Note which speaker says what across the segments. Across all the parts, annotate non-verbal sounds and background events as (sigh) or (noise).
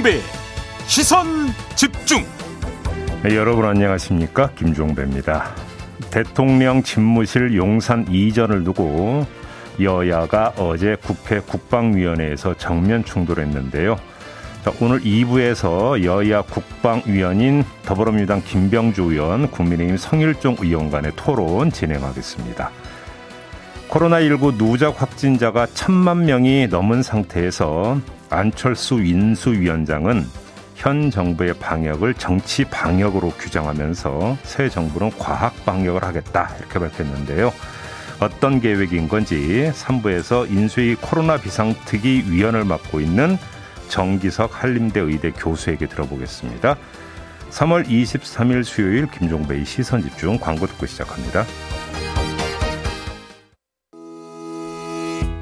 Speaker 1: 김종배 시선 집중.
Speaker 2: 네, 여러분 안녕하십니까? 김종배입니다. 대통령 집무실 용산 이전을 두고 여야가 어제 국회 국방위원회에서 정면 충돌했는데요. 자, 오늘 2부에서 여야 국방위원인 더불어민주당 김병주 의원, 국민의힘 성일종 의원 간의 토론 진행하겠습니다. 코로나19 누적 확진자가 천만 명이 넘은 상태에서 안철수 인수위원장은 현 정부의 방역을 정치 방역으로 규정하면서 새 정부는 과학 방역을 하겠다 이렇게 밝혔는데요. 어떤 계획인 건지 3부에서 인수위 코로나 비상특위 위원을 맡고 있는 정기석 한림대 의대 교수에게 들어보겠습니다. 3월 23일 수요일 김종배의 시선 집중 광고 듣고 시작합니다.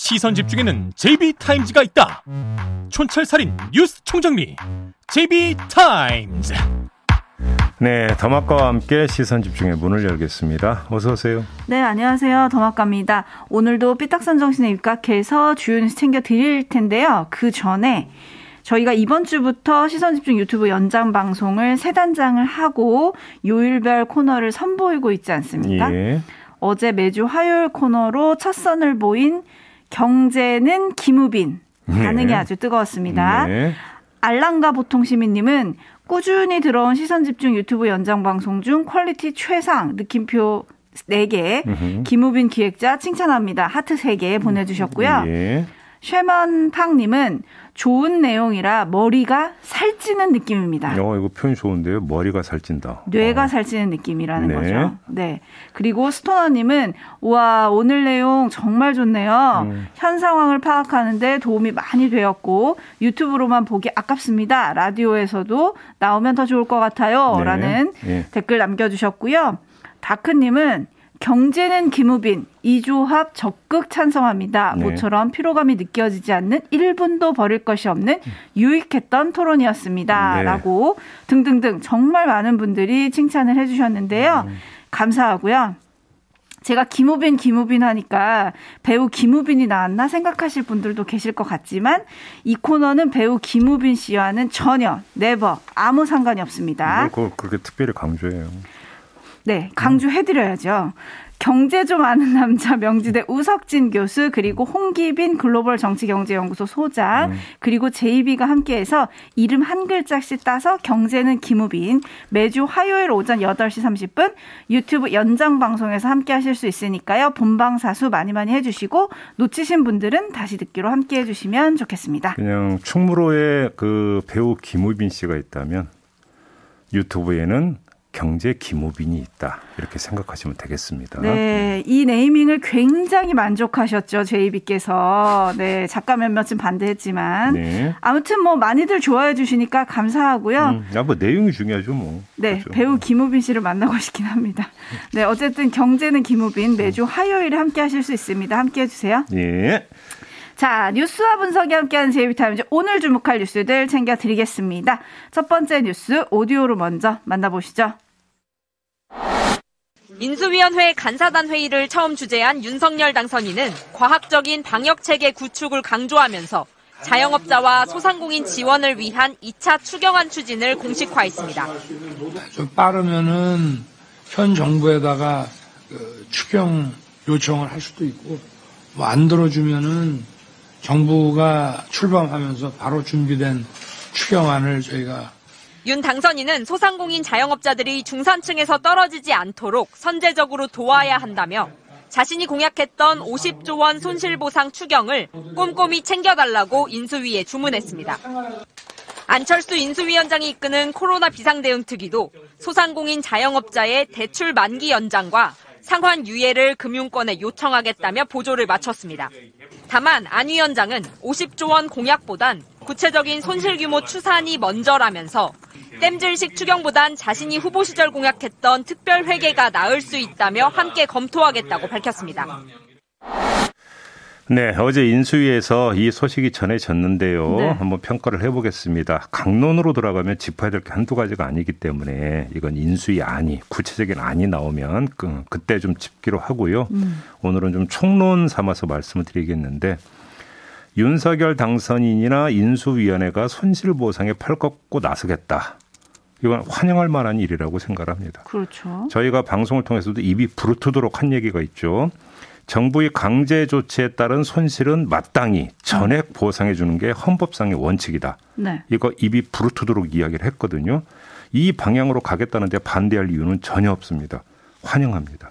Speaker 1: 시선 집중에는 JB타임즈가 있다 촌철살인 뉴스 총정리 JB타임즈
Speaker 2: 네, 더마카와 함께 시선 집중의 문을 열겠습니다. 어서 오세요.
Speaker 3: 네, 안녕하세요. 더마카입니다. 오늘도 삐딱선 정신에 입각해서 주요 뉴스 챙겨 드릴 텐데요. 그 전에 저희가 이번 주부터 시선 집중 유튜브 연장 방송을 세 단장을 하고 요일별 코너를 선보이고 있지 않습니까? 예. 어제 매주 화요일 코너로 첫 선을 보인 경제는 김우빈 반응이 네. 아주 뜨거웠습니다. 네. 알랑가 보통 시민님은 꾸준히 들어온 시선 집중 유튜브 연장 방송 중 퀄리티 최상 느낌표 4개 김우빈 기획자 칭찬합니다. 하트 3개 보내주셨고요. 예. 쉐먼팡님은 좋은 내용이라 머리가 살찌는 느낌입니다.
Speaker 2: 어, 이거 표현 좋은데요. 머리가 살찐다.
Speaker 3: 뇌가 어. 살찌는 느낌이라는 네. 거죠. 네. 그리고 스토너님은 와 오늘 내용 정말 좋네요. 음. 현 상황을 파악하는데 도움이 많이 되었고 유튜브로만 보기 아깝습니다. 라디오에서도 나오면 더 좋을 것 같아요.라는 네. 네. 댓글 남겨주셨고요. 다크님은 경제는 김우빈, 이조합 적극 찬성합니다. 네. 모처럼 피로감이 느껴지지 않는 1분도 버릴 것이 없는 유익했던 토론이었습니다. 네. 라고 등등등 정말 많은 분들이 칭찬을 해주셨는데요. 음. 감사하고요. 제가 김우빈, 김우빈 하니까 배우 김우빈이 나왔나 생각하실 분들도 계실 것 같지만 이 코너는 배우 김우빈 씨와는 전혀, 네버, 아무 상관이 없습니다.
Speaker 2: 뭘 그렇게 특별히 강조해요.
Speaker 3: 네, 강조해드려야죠. 경제 좀 아는 남자 명지대 우석진 교수 그리고 홍기빈 글로벌 정치경제연구소 소장 음. 그리고 제이비가 함께해서 이름 한 글자씩 따서 경제는 김우빈 매주 화요일 오전 8시 30분 유튜브 연장 방송에서 함께 하실 수 있으니까요. 본방 사수 많이 많이 해 주시고 놓치신 분들은 다시 듣기로 함께 해 주시면 좋겠습니다.
Speaker 2: 그냥 충무로에 그 배우 김우빈 씨가 있다면 유튜브에는 경제 기무빈이 있다 이렇게 생각하시면 되겠습니다.
Speaker 3: 네, 이 네이밍을 굉장히 만족하셨죠 제이비께서. 네, 작가 몇몇은 반대했지만 네. 아무튼 뭐 많이들 좋아해 주시니까 감사하고요. 음,
Speaker 2: 야, 뭐 내용이 중요하죠 뭐.
Speaker 3: 네, 그렇죠. 배우 김우빈 씨를 만나고 싶긴 합니다. 네, 어쨌든 경제는 김우빈 매주 화요일에 함께하실 수 있습니다. 함께해 주세요.
Speaker 2: 예.
Speaker 3: 자, 뉴스와 분석이 함께하는 제이비타임즈 오늘 주목할 뉴스들 챙겨드리겠습니다. 첫 번째 뉴스 오디오로 먼저 만나보시죠.
Speaker 4: 인수위원회 간사단 회의를 처음 주재한 윤석열 당선인은 과학적인 방역체계 구축을 강조하면서 자영업자와 소상공인 지원을 위한 2차 추경안 추진을 공식화했습니다.
Speaker 5: 좀 빠르면은 현 정부에다가 그 추경 요청을 할 수도 있고 뭐 안 들어주면은 정부가 출범하면서 바로 준비된 추경안을 저희가
Speaker 4: 윤 당선인은 소상공인 자영업자들이 중산층에서 떨어지지 않도록 선제적으로 도와야 한다며 자신이 공약했던 50조 원 손실보상 추경을 꼼꼼히 챙겨달라고 인수위에 주문했습니다. 안철수 인수위원장이 이끄는 코로나 비상대응특위도 소상공인 자영업자의 대출 만기 연장과 상환 유예를 금융권에 요청하겠다며 보조를 마쳤습니다. 다만 안 위원장은 50조 원 공약보단 구체적인 손실 규모 추산이 먼저라면서 땜질식 추경보단 자신이 후보 시절 공약했던 특별 회계가 나을 수 있다며 함께 검토하겠다고 밝혔습니다.
Speaker 2: 네, 어제 인수위에서 이 소식이 전해졌는데요.
Speaker 3: 네.
Speaker 2: 한번 평가를 해보겠습니다. 강론으로 들어가면 짚어야 될 게 한두 가지가 아니기 때문에 이건 인수위 안이 구체적인 안이 나오면 그, 그때 좀 짚기로 하고요.
Speaker 3: 음.
Speaker 2: 오늘은 좀 총론 삼아서 말씀을 드리겠는데 윤석열 당선인이나 인수위원회가 손실보상에 팔 걷고 나서겠다. 이건 환영할 만한 일이라고 생각합니다.
Speaker 3: 그렇죠.
Speaker 2: 저희가 방송을 통해서도 입이 부르트도록 한 얘기가 있죠. 정부의 강제 조치에 따른 손실은 마땅히 전액 보상해 주는 게 헌법상의 원칙이다.
Speaker 3: 네.
Speaker 2: 이거 입이 부르트도록 이야기를 했거든요. 이 방향으로 가겠다는데 반대할 이유는 전혀 없습니다. 환영합니다.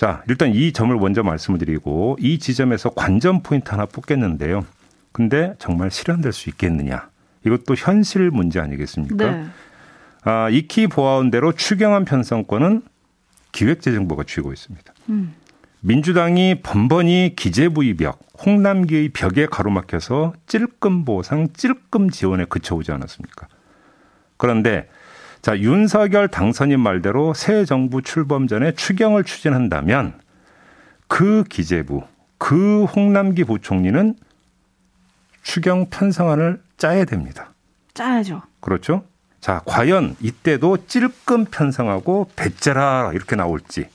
Speaker 2: 자, 일단 이 점을 먼저 말씀을 드리고 이 지점에서 관전 포인트 하나 뽑겠는데요. 근데 정말 실현될 수 있겠느냐? 이것도 현실 문제 아니겠습니까?
Speaker 3: 네.
Speaker 2: 아, 익히 보아온 대로 추경안 편성권은 기획재정부가 쥐고 있습니다.
Speaker 3: 음.
Speaker 2: 민주당이 번번이 기재부의 벽, 홍남기의 벽에 가로막혀서 찔끔 보상, 찔끔 지원에 그쳐오지 않았습니까? 그런데 자 윤석열 당선인 말대로 새 정부 출범 전에 추경을 추진한다면 그 기재부, 그 홍남기 부총리는 추경 편성안을 짜야 됩니다.
Speaker 3: 짜야죠.
Speaker 2: 그렇죠? 자, 과연 이때도 찔끔 편성하고 배째라 이렇게 나올지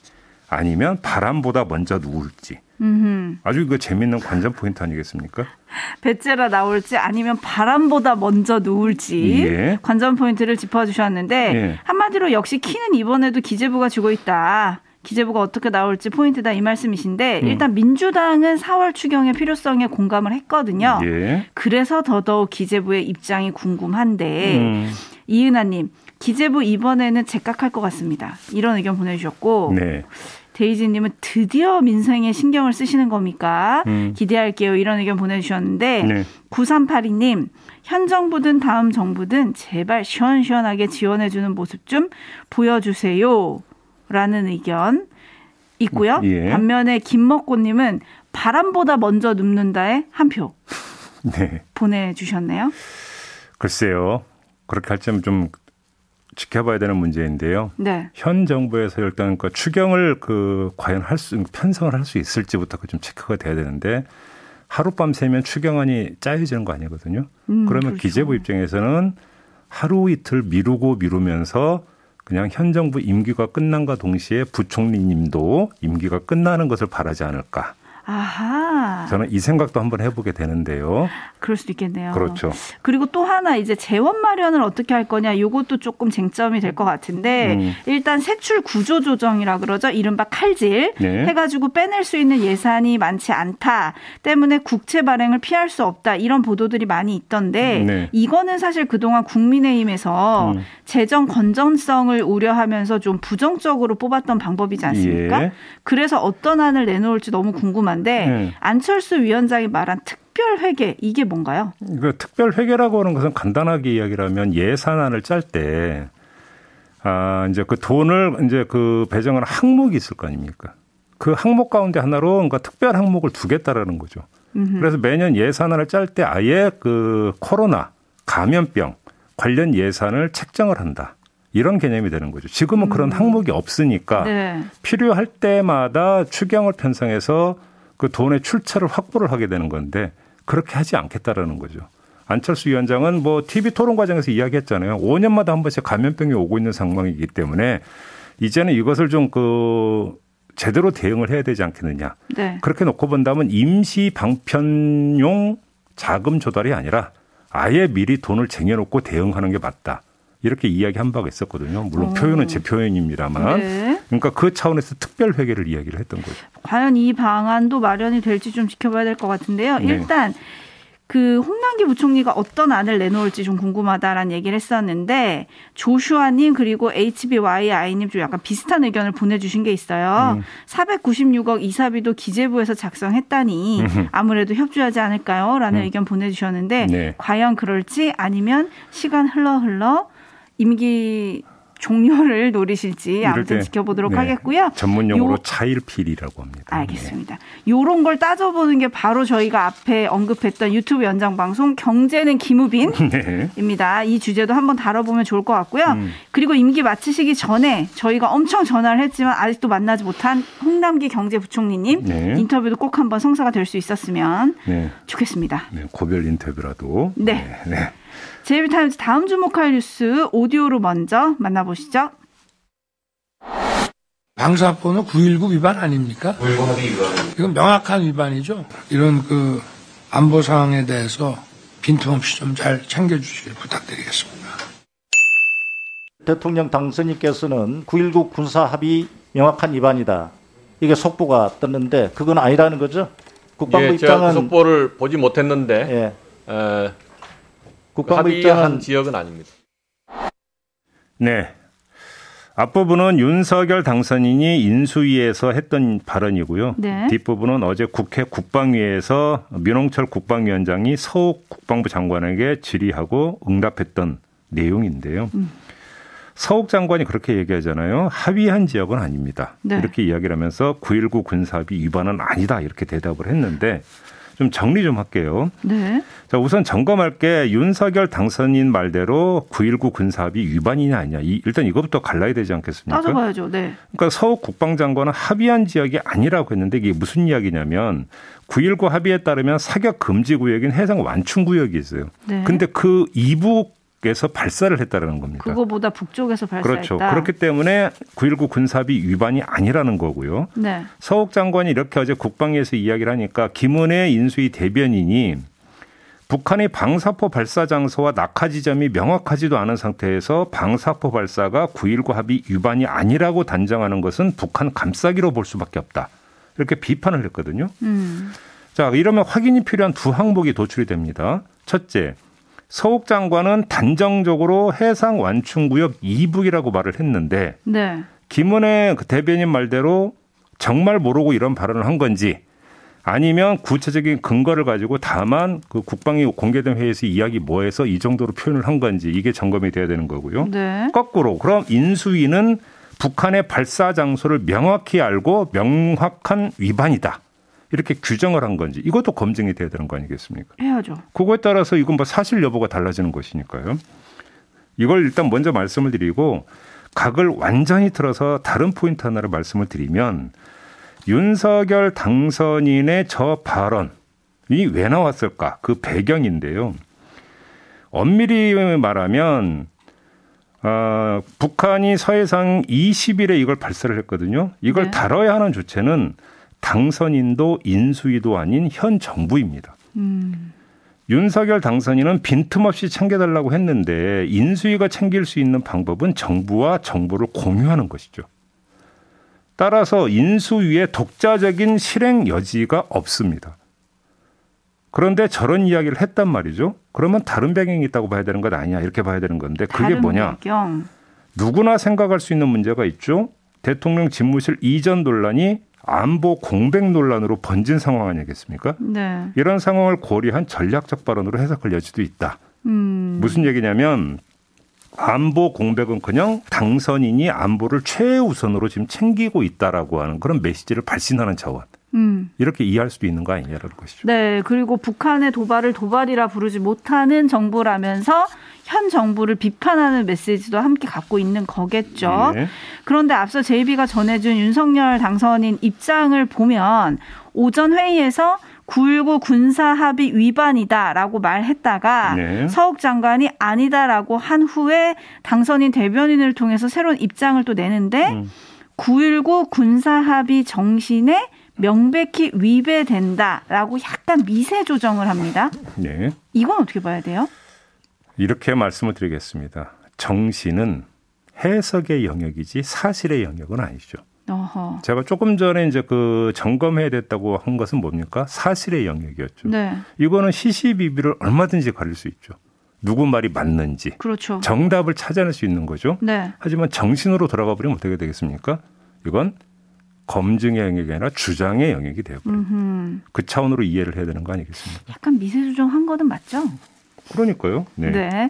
Speaker 2: 아니면 바람보다 먼저 누울지
Speaker 3: 음.
Speaker 2: 아주 그 재밌는 관전 포인트 아니겠습니까? (laughs)
Speaker 3: 배째라 나올지 아니면 바람보다 먼저 누울지
Speaker 2: 예.
Speaker 3: 관전 포인트를 짚어주셨는데
Speaker 2: 예.
Speaker 3: 한마디로 역시 키는 이번에도 기재부가 쥐고 있다. 기재부가 어떻게 나올지 포인트다 이 말씀이신데
Speaker 2: 음.
Speaker 3: 일단 민주당은 4월 추경의 필요성에 공감을 했거든요.
Speaker 2: 예.
Speaker 3: 그래서 더더욱 기재부의 입장이 궁금한데
Speaker 2: 음,
Speaker 3: 이은하님 기재부 이번에는 제깍할 것 같습니다. 이런 의견 보내주셨고
Speaker 2: 네.
Speaker 3: 데이지님은 드디어 민생에 신경을 쓰시는 겁니까?
Speaker 2: 음.
Speaker 3: 기대할게요. 이런 의견 보내주셨는데
Speaker 2: 네.
Speaker 3: 9382님 현 정부든 다음 정부든 제발 시원시원하게 지원해주는 모습 좀 보여주세요. 라는 의견 있고요.
Speaker 2: 예.
Speaker 3: 반면에 김먹고님은 바람보다 먼저 눕는다에 한 표 (laughs)
Speaker 2: 네.
Speaker 3: 보내주셨네요.
Speaker 2: 글쎄요. 그렇게 할점좀 지켜봐야 되는 문제인데요.
Speaker 3: 네.
Speaker 2: 현 정부에서 일단 그 추경을 그 과연 할 수, 편성을 할 수 있을지부터 그좀 체크가 돼야 되는데 하룻밤 새면 추경안이 짜여지는 거 아니거든요.
Speaker 3: 음,
Speaker 2: 그러면
Speaker 3: 그렇죠.
Speaker 2: 기재부 입장에서는 하루 이틀 미루고 미루면서 그냥 현 정부 임기가 끝난과 동시에 부총리님도 임기가 끝나는 것을 바라지 않을까.
Speaker 3: 아하.
Speaker 2: 저는 이 생각도 한번 해보게 되는데요.
Speaker 3: 그럴 수도 있겠네요.
Speaker 2: 그렇죠.
Speaker 3: 그리고 또 하나 이제 재원 마련을 어떻게 할 거냐 이것도 조금 쟁점이 될 것 같은데
Speaker 2: 음.
Speaker 3: 일단 세출 구조 조정이라 그러죠. 이른바 칼질
Speaker 2: 네.
Speaker 3: 해가지고 빼낼 수 있는 예산이 많지 않다 때문에 국채 발행을 피할 수 없다 이런 보도들이 많이 있던데
Speaker 2: 네.
Speaker 3: 이거는 사실 그동안 국민의힘에서
Speaker 2: 음.
Speaker 3: 재정 건전성을 우려하면서 좀 부정적으로 뽑았던 방법이지 않습니까?
Speaker 2: 예.
Speaker 3: 그래서 어떤 안을 내놓을지 너무 궁금한 데
Speaker 2: 네.
Speaker 3: 안철수 위원장이 말한 특별 회계 이게 뭔가요?
Speaker 2: 그 특별 회계라고 하는 것은 간단하게 이야기를 면 예산안을 짤 때, 아, 이제 그 돈을 이제 그 배정하는 항목이 있을 거 아닙니까? 그 항목 가운데 하나로 그러니까 특별 항목을 두겠다라는 거죠. 그래서 매년 예산안을 짤 때 아예 그 코로나, 감염병 관련 예산을 책정을 한다. 이런 개념이 되는 거죠. 지금은 그런 항목이 없으니까
Speaker 3: 네.
Speaker 2: 필요할 때마다 추경을 편성해서 그 돈의 출처를 확보를 하게 되는 건데 그렇게 하지 않겠다라는 거죠. 안철수 위원장은 뭐 TV 토론 과정에서 이야기했잖아요. 5년마다 한 번씩 감염병이 오고 있는 상황이기 때문에 이제는 이것을 좀 그 제대로 대응을 해야 되지 않겠느냐.
Speaker 3: 네.
Speaker 2: 그렇게 놓고 본다면 임시 방편용 자금 조달이 아니라 아예 미리 돈을 쟁여놓고 대응하는 게 맞다. 이렇게 이야기한 바가 있었거든요. 물론
Speaker 3: 오.
Speaker 2: 표현은 제 표현입니다만.
Speaker 3: 네.
Speaker 2: 그러니까 그 차원에서 특별 회계를 이야기를 했던 거죠.
Speaker 3: 과연 이 방안도 마련이 될지 좀 지켜봐야 될 것 같은데요.
Speaker 2: 네.
Speaker 3: 일단 그 홍남기 부총리가 어떤 안을 내놓을지 좀 궁금하다라는 얘기를 했었는데 조슈아님 그리고 HBYI님 좀 약간 비슷한 의견을 보내주신 게 있어요.
Speaker 2: 음.
Speaker 3: 496억 이사비도 기재부에서 작성했다니 아무래도 협조하지 않을까요?라는
Speaker 2: 음.
Speaker 3: 의견 보내주셨는데
Speaker 2: 네.
Speaker 3: 과연 그럴지 아니면 시간 흘러 흘러 임기 종료를 노리실지 아무튼 지켜보도록 네. 하겠고요.
Speaker 2: 전문 용어로 요... 차일필이라고 합니다.
Speaker 3: 알겠습니다. 네. 요런 걸 따져보는 게 바로 저희가 앞에 언급했던 유튜브 연장 방송 경제는 김우빈입니다. (laughs) 네. 이 주제도 한번 다뤄보면 좋을 것 같고요. 음. 그리고 임기 마치시기 전에 저희가 엄청 전화를 했지만 아직도 만나지 못한 홍남기 경제부총리님 네. 인터뷰도 꼭 한번 성사가 될 수 있었으면 네. 좋겠습니다.
Speaker 2: 네, 고별 인터뷰라도.
Speaker 3: 네. 네. 제이비타임즈 다음 주목할 뉴스 오디오로 먼저 만나보시죠.
Speaker 5: 방사포는 919 위반 아닙니까? 919 합의 위반. 이건 명확한 위반이죠. 이런 그 안보 상황에 대해서 빈틈없이 좀 잘 챙겨주시길 부탁드리겠습니다.
Speaker 6: 대통령 당선인께서는 9.19 군사 합의 명확한 위반이다. 이게 속보가 떴는데 그건 아니라는 거죠?
Speaker 7: 국방부 예, 입장은 그 속보를 보지 못했는데 예. 에, 국방부 입장한 지역은 아닙니다.
Speaker 2: 네. 앞부분은 윤석열 당선인이 인수위에서 했던 발언이고요. 네. 뒷부분은 어제 국회 국방위에서 민홍철 국방위원장이 서욱 국방부 장관에게 질의하고 응답했던 내용인데요. 음. 서욱 장관이 그렇게 얘기하잖아요. 합의한 지역은 아닙니다. 네. 이렇게 이야기를 하면서 9.19 군사합의 위반은 아니다 이렇게 대답을 했는데 좀 정리 좀 할게요. 네. 자, 우선 점검할 게 윤석열 당선인 말대로 9.19 군사합의 위반이냐 아니냐. 이, 일단 이것부터 갈라야 되지 않겠습니까?
Speaker 3: 따져봐야죠. 네.
Speaker 2: 그러니까 서욱 국방장관은 합의한 지역이 아니라고 했는데 이게 무슨 이야기냐면 9.19 합의에 따르면 사격 금지 구역인 해상 완충 구역이 있어요. 네. 근데 그 이북 에서 발사를 했다라는 겁니다.
Speaker 3: 그거보다 북쪽에서 발사했다.
Speaker 2: 그렇죠. 그렇기 때문에 9.19 군사비 위반이 아니라는 거고요. 네. 서욱 장관이 이렇게 어제 국방위에서 이야기를 하니까 김은혜 인수위 대변인이 북한의 방사포 발사 장소와 낙하 지점이 명확하지도 않은 상태에서 방사포 발사가 9.19 합의 위반이 아니라고 단정하는 것은 북한 감싸기로 볼 수밖에 없다. 이렇게 비판을 했거든요. 음. 자, 이러면 확인이 필요한 두 항목이 도출이 됩니다. 첫째, 서욱 장관은 단정적으로 해상 완충구역 이북이라고 말을 했는데 네. 김은혜 그 대변인 말대로 정말 모르고 이런 발언을 한 건지 아니면 구체적인 근거를 가지고 다만 그 국방위 공개된 회의에서 이야기 뭐해서 이 정도로 표현을 한 건지 이게 점검이 돼야 되는 거고요. 네. 거꾸로 그럼 인수위는 북한의 발사 장소를 명확히 알고 명확한 위반이다. 이렇게 규정을 한 건지 이것도 검증이 돼야 되는 거 아니겠습니까?
Speaker 3: 해야죠.
Speaker 2: 그거에 따라서 이건 뭐 사실 여부가 달라지는 것이니까요. 이걸 일단 먼저 말씀을 드리고 각을 완전히 틀어서 다른 포인트 하나를 말씀을 드리면 윤석열 당선인의 저 발언이 왜 나왔을까? 그 배경인데요. 엄밀히 말하면 어, 북한이 서해상 20일에 이걸 발사를 했거든요. 이걸 네. 다뤄야 하는 주체는 당선인도 인수위도 아닌 현 정부입니다. 음. 윤석열 당선인은 빈틈없이 챙겨달라고 했는데 인수위가 챙길 수 있는 방법은 정부와 정보를 공유하는 것이죠. 따라서 인수위의 독자적인 실행 여지가 없습니다. 그런데 저런 이야기를 했단 말이죠. 그러면 다른 배경이 있다고 봐야 되는 것 아니냐 이렇게 봐야 되는 건데 그게 뭐냐? 배경. 누구나 생각할 수 있는 문제가 있죠. 대통령 집무실 이전 논란이 안보 공백 논란으로 번진 상황 아니겠습니까? 네. 이런 상황을 고려한 전략적 발언으로 해석할 여지도 있다. 음. 무슨 얘기냐면 안보 공백은 그냥 당선인이 안보를 최우선으로 지금 챙기고 있다라고 하는 그런 메시지를 발신하는 자원. 음. 이렇게 이해할 수도 있는 거 아니냐라는 것이죠.
Speaker 3: 네, 그리고 북한의 도발을 도발이라 부르지 못하는 정부라면서 현 정부를 비판하는 메시지도 함께 갖고 있는 거겠죠. 네. 그런데 앞서 제이비가 전해준 윤석열 당선인 입장을 보면 오전 회의에서 9.19 군사합의 위반이다라고 말했다가 네. 서욱 장관이 아니다라고 한 후에 당선인 대변인을 통해서 새로운 입장을 또 내는데 음. 9.19 군사합의 정신에 명백히 위배된다라고 약간 미세 조정을 합니다. 네. 이건 어떻게 봐야 돼요?
Speaker 2: 이렇게 말씀을 드리겠습니다. 정신은 해석의 영역이지 사실의 영역은 아니죠. 어허. 제가 조금 전에 이제 그 점검해야 됐다고 한 것은 뭡니까? 사실의 영역이었죠. 네. 이거는 시시비비를 얼마든지 가릴 수 있죠. 누구 말이 맞는지.
Speaker 3: 그렇죠.
Speaker 2: 정답을 찾아낼 수 있는 거죠. 네. 하지만 정신으로 돌아가 버리면 어떻게 되겠습니까? 이건 검증의 영역이 아니라 주장의 영역이 되어버려요. 그 차원으로 이해를 해야 되는 거 아니겠습니까?
Speaker 3: 약간 미세조정한 거는 맞죠?
Speaker 2: 그러니까요. 네. 네.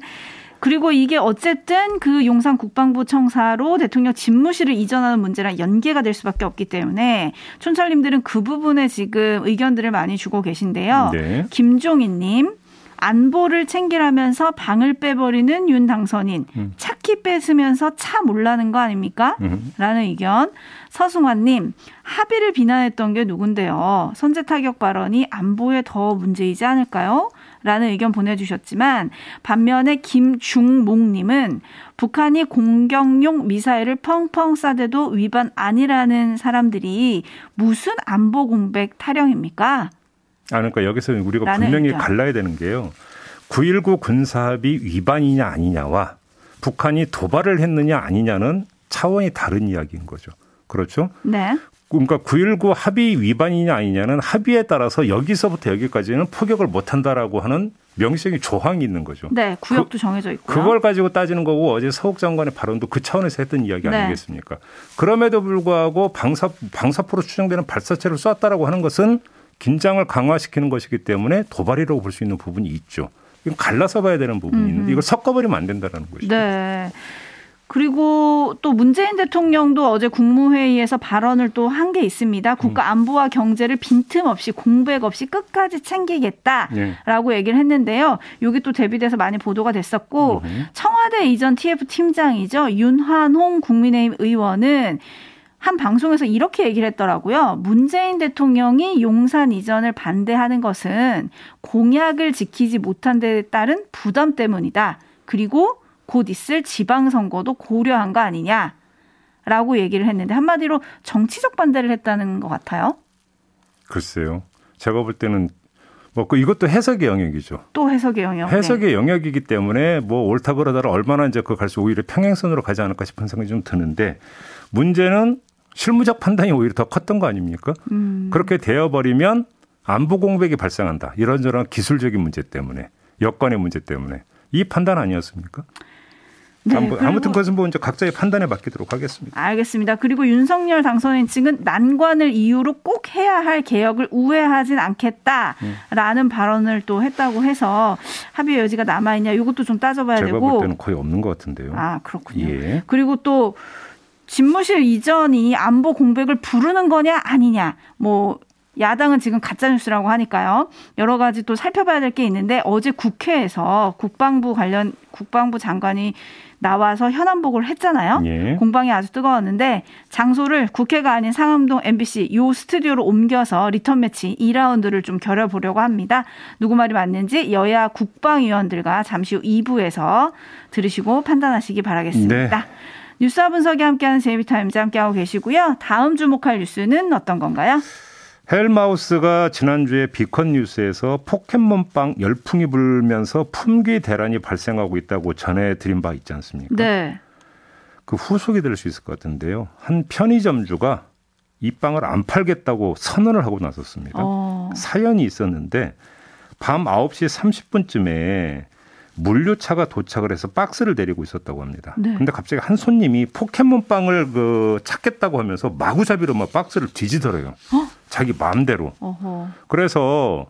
Speaker 3: 그리고 이게 어쨌든 그 용산 국방부 청사로 대통령 집무실을 이전하는 문제랑 연계가 될 수밖에 없기 때문에 촌철님들은 그 부분에 지금 의견들을 많이 주고 계신데요. 네. 김종인님. 안보를 챙기라면서 방을 빼버리는 윤 당선인 음. 차키 뺏으면서 차 몰라는 거 아닙니까? 음. 라는 의견. 서승환님 합의를 비난했던 게 누군데요? 선제 타격 발언이 안보에 더 문제이지 않을까요? 라는 의견 보내주셨지만 반면에 김중목님은 북한이 공격용 미사일을 펑펑 쏴대도 위반 아니라는 사람들이 무슨 안보 공백 타령입니까?
Speaker 2: 아, 그러니까 여기서 우리가 분명히 의견. 갈라야 되는 게요. 9.19 군사합의 위반이냐 아니냐와 북한이 도발을 했느냐 아니냐는 차원이 다른 이야기인 거죠. 그렇죠?
Speaker 3: 네.
Speaker 2: 그러니까 9.19 합의 위반이냐 아니냐는 합의에 따라서 여기서부터 여기까지는 포격을 못한다라고 하는 명시적인 조항이 있는 거죠.
Speaker 3: 네, 구역도 그, 정해져 있고
Speaker 2: 그걸 가지고 따지는 거고 어제 서욱 장관의 발언도 그 차원에서 했던 이야기 네. 아니겠습니까? 그럼에도 불구하고 방사 방사포로 추정되는 발사체를 쐈다라고 하는 것은 긴장을 강화시키는 것이기 때문에 도발이라고 볼 수 있는 부분이 있죠. 이건 갈라서 봐야 되는 부분이 있는데 이걸 섞어버리면 안 된다는 것이죠.
Speaker 3: 네. 그리고 또 문재인 대통령도 어제 국무회의에서 발언을 또 한 게 있습니다. 국가 음. 안보와 경제를 빈틈없이 공백 없이 끝까지 챙기겠다라고 네. 얘기를 했는데요. 여기 또 대비돼서 많이 보도가 됐었고 음. 청와대 이전 TF 팀장이죠. 윤환홍 국민의힘 의원은 한 방송에서 이렇게 얘기를 했더라고요. 문재인 대통령이 용산 이전을 반대하는 것은 공약을 지키지 못한 데 따른 부담 때문이다. 그리고 곧 있을 지방선거도 고려한 거 아니냐라고 얘기를 했는데 한마디로 정치적 반대를 했다는 것 같아요.
Speaker 2: 글쎄요. 제가 볼 때는 뭐그 이것도 해석의 영역이죠.
Speaker 3: 또 해석의 영역.
Speaker 2: 해석의 네. 영역이기 때문에 뭐 옳다 그러다가 얼마나 이제 그 갈 수 오히려 평행선으로 가지 않을까 싶은 생각이 좀 드는데 문제는 실무적 판단이 오히려 더 컸던 거 아닙니까? 음. 그렇게 되어버리면 안보 공백이 발생한다. 이런저런 기술적인 문제 때문에 여건의 문제 때문에 이 판단 아니었습니까? 네, 아무튼 그것은 뭐 이제 각자의 판단에 맡기도록 하겠습니다.
Speaker 3: 알겠습니다. 그리고 윤석열 당선인 측은 난관을 이유로 꼭 해야 할 개혁을 우회하진 않겠다라는 음. 발언을 또 했다고 해서 합의 여지가 남아 있냐 이것도 좀 따져봐야
Speaker 2: 제가
Speaker 3: 되고.
Speaker 2: 제가 볼 때는 거의 없는 것 같은데요.
Speaker 3: 아 그렇군요. 예. 그리고 또 집무실 이전이 안보 공백을 부르는 거냐 아니냐 뭐 야당은 지금 가짜 뉴스라고 하니까요. 여러 가지 또 살펴봐야 될 게 있는데 어제 국회에서 국방부 관련 국방부 장관이 나와서 현안보고를 했잖아요. 예. 공방이 아주 뜨거웠는데 장소를 국회가 아닌 상암동 MBC 요 스튜디오로 옮겨서 리턴 매치 2라운드를 좀 겨뤄보려고 합니다. 누구 말이 맞는지 여야 국방위원들과 잠시 후 2부에서 들으시고 판단하시기 바라겠습니다. 네. 뉴스와 분석이 함께하는 JB타임즈 함께하고 계시고요. 다음 주목할 뉴스는 어떤 건가요?
Speaker 2: 헬마우스가 지난주에 B컷 뉴스에서 포켓몬빵 열풍이 불면서 품귀 대란이 발생하고 있다고 전해드린 바 있지 않습니까?
Speaker 3: 네.
Speaker 2: 그 후속이 될 수 있을 것 같은데요. 한 편의점주가 이 빵을 안 팔겠다고 선언을 하고 나섰습니다. 어. 사연이 있었는데 밤 9시 30분쯤에 물류차가 도착을 해서 박스를 데리고 있었다고 합니다. 네. 근데 갑자기 한 손님이 포켓몬 빵을 그 찾겠다고 하면서 마구잡이로 막 박스를 뒤지더래요. 어? 자기 마음대로. 어허. 그래서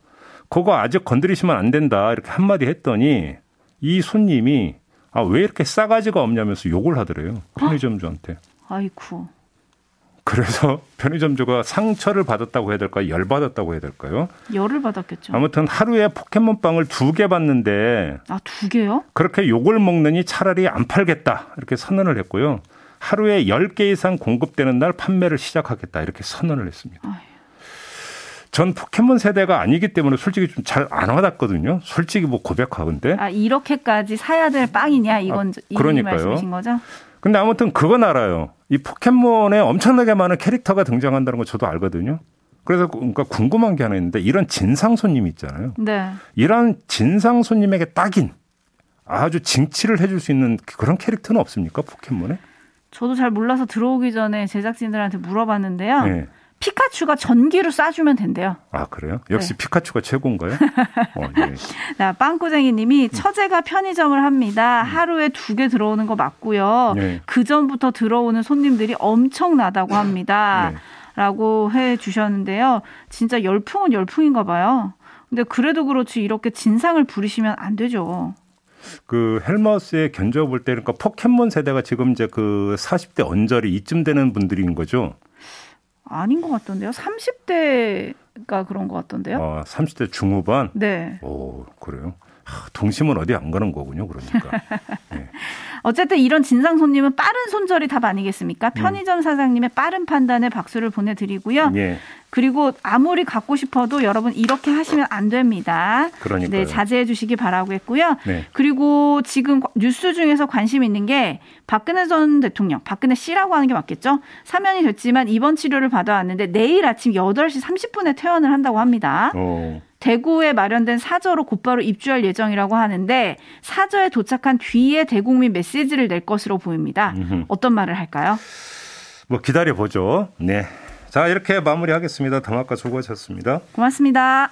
Speaker 2: 그거 아직 건드리시면 안 된다 이렇게 한마디 했더니 이 손님이 아 왜 이렇게 싸가지가 없냐면서 욕을 하더래요. 편의점주한테. 어?
Speaker 3: 아이쿠.
Speaker 2: 그래서 (laughs) 편의점주가 상처를 받았다고 해야 될까요? 열 받았다고 해야 될까요?
Speaker 3: 열을 받았겠죠.
Speaker 2: 아무튼 하루에 포켓몬빵을 두 개 받는데
Speaker 3: 아, 두 개요?
Speaker 2: 그렇게 욕을 먹느니 차라리 안 팔겠다. 이렇게 선언을 했고요. 하루에 10개 이상 공급되는 날 판매를 시작하겠다. 이렇게 선언을 했습니다. 아유. 전 포켓몬 세대가 아니기 때문에 솔직히 좀 잘 안 와닿거든요. 솔직히 뭐 고백하건데.
Speaker 3: 아 이렇게까지 사야 될 빵이냐 이건 아, 그러니까요. 말씀이신 거죠?
Speaker 2: 근데 아무튼 그건 알아요. 이 포켓몬에 엄청나게 많은 캐릭터가 등장한다는 거 저도 알거든요. 그래서 그러니까 궁금한 게 하나 있는데 이런 진상 손님 있잖아요.
Speaker 3: 네.
Speaker 2: 이런 진상 손님에게 딱인 아주 징치를 해줄 수 있는 그런 캐릭터는 없습니까 포켓몬에?
Speaker 3: 저도 잘 몰라서 들어오기 전에 제작진들한테 물어봤는데요. 네. 피카츄가 전기로 쏴주면 된대요.
Speaker 2: 아 그래요? 역시 네. 피카츄가 최고인가요? (laughs) 어,
Speaker 3: 예. 자, 빵꾸쟁이님이 처제가 편의점을 합니다. 음. 하루에 두 개 들어오는 거 맞고요. 네. 그 전부터 들어오는 손님들이 엄청나다고 합니다. 네. 라고 해 주셨는데요. 진짜 열풍은 열풍인가 봐요. 근데 그래도 그렇지 이렇게 진상을 부리시면 안 되죠.
Speaker 2: 그 헬마우스에 견뎌볼 때 그러니까 포켓몬 세대가 지금 이제 그 40대 언저리 이쯤 되는 분들인 거죠?
Speaker 3: 아닌 것 같던데요. 30대가 그런 것 같던데요.
Speaker 2: 아, 30대 중후반?
Speaker 3: 네.
Speaker 2: 오, 그래요? 동심은 어디 안 가는 거군요, 그러니까. (laughs)
Speaker 3: 네. 어쨌든 이런 진상 손님은 빠른 손절이 답 아니겠습니까? 편의점 사장님의 빠른 판단에 박수를 보내드리고요. 예. 그리고 아무리 갖고 싶어도 여러분 이렇게 하시면 안 됩니다.
Speaker 2: 그러니까
Speaker 3: 네, 자제해 주시기 바라고 했고요. 네. 그리고 지금 뉴스 중에서 관심 있는 게 박근혜 전 대통령, 박근혜 씨라고 하는 게 맞겠죠? 사면이 됐지만 입원 치료를 받아왔는데 내일 아침 8시 30분에 퇴원을 한다고 합니다. 오. 대구에 마련된 사저로 곧바로 입주할 예정이라고 하는데 사저에 도착한 뒤에 대국민 메시지를 낼 것으로 보입니다. 음흠. 어떤 말을 할까요?
Speaker 2: 뭐 기다려 보죠. 네. 자, 이렇게 마무리하겠습니다. 담화가 수고하셨습니다.
Speaker 3: 고맙습니다.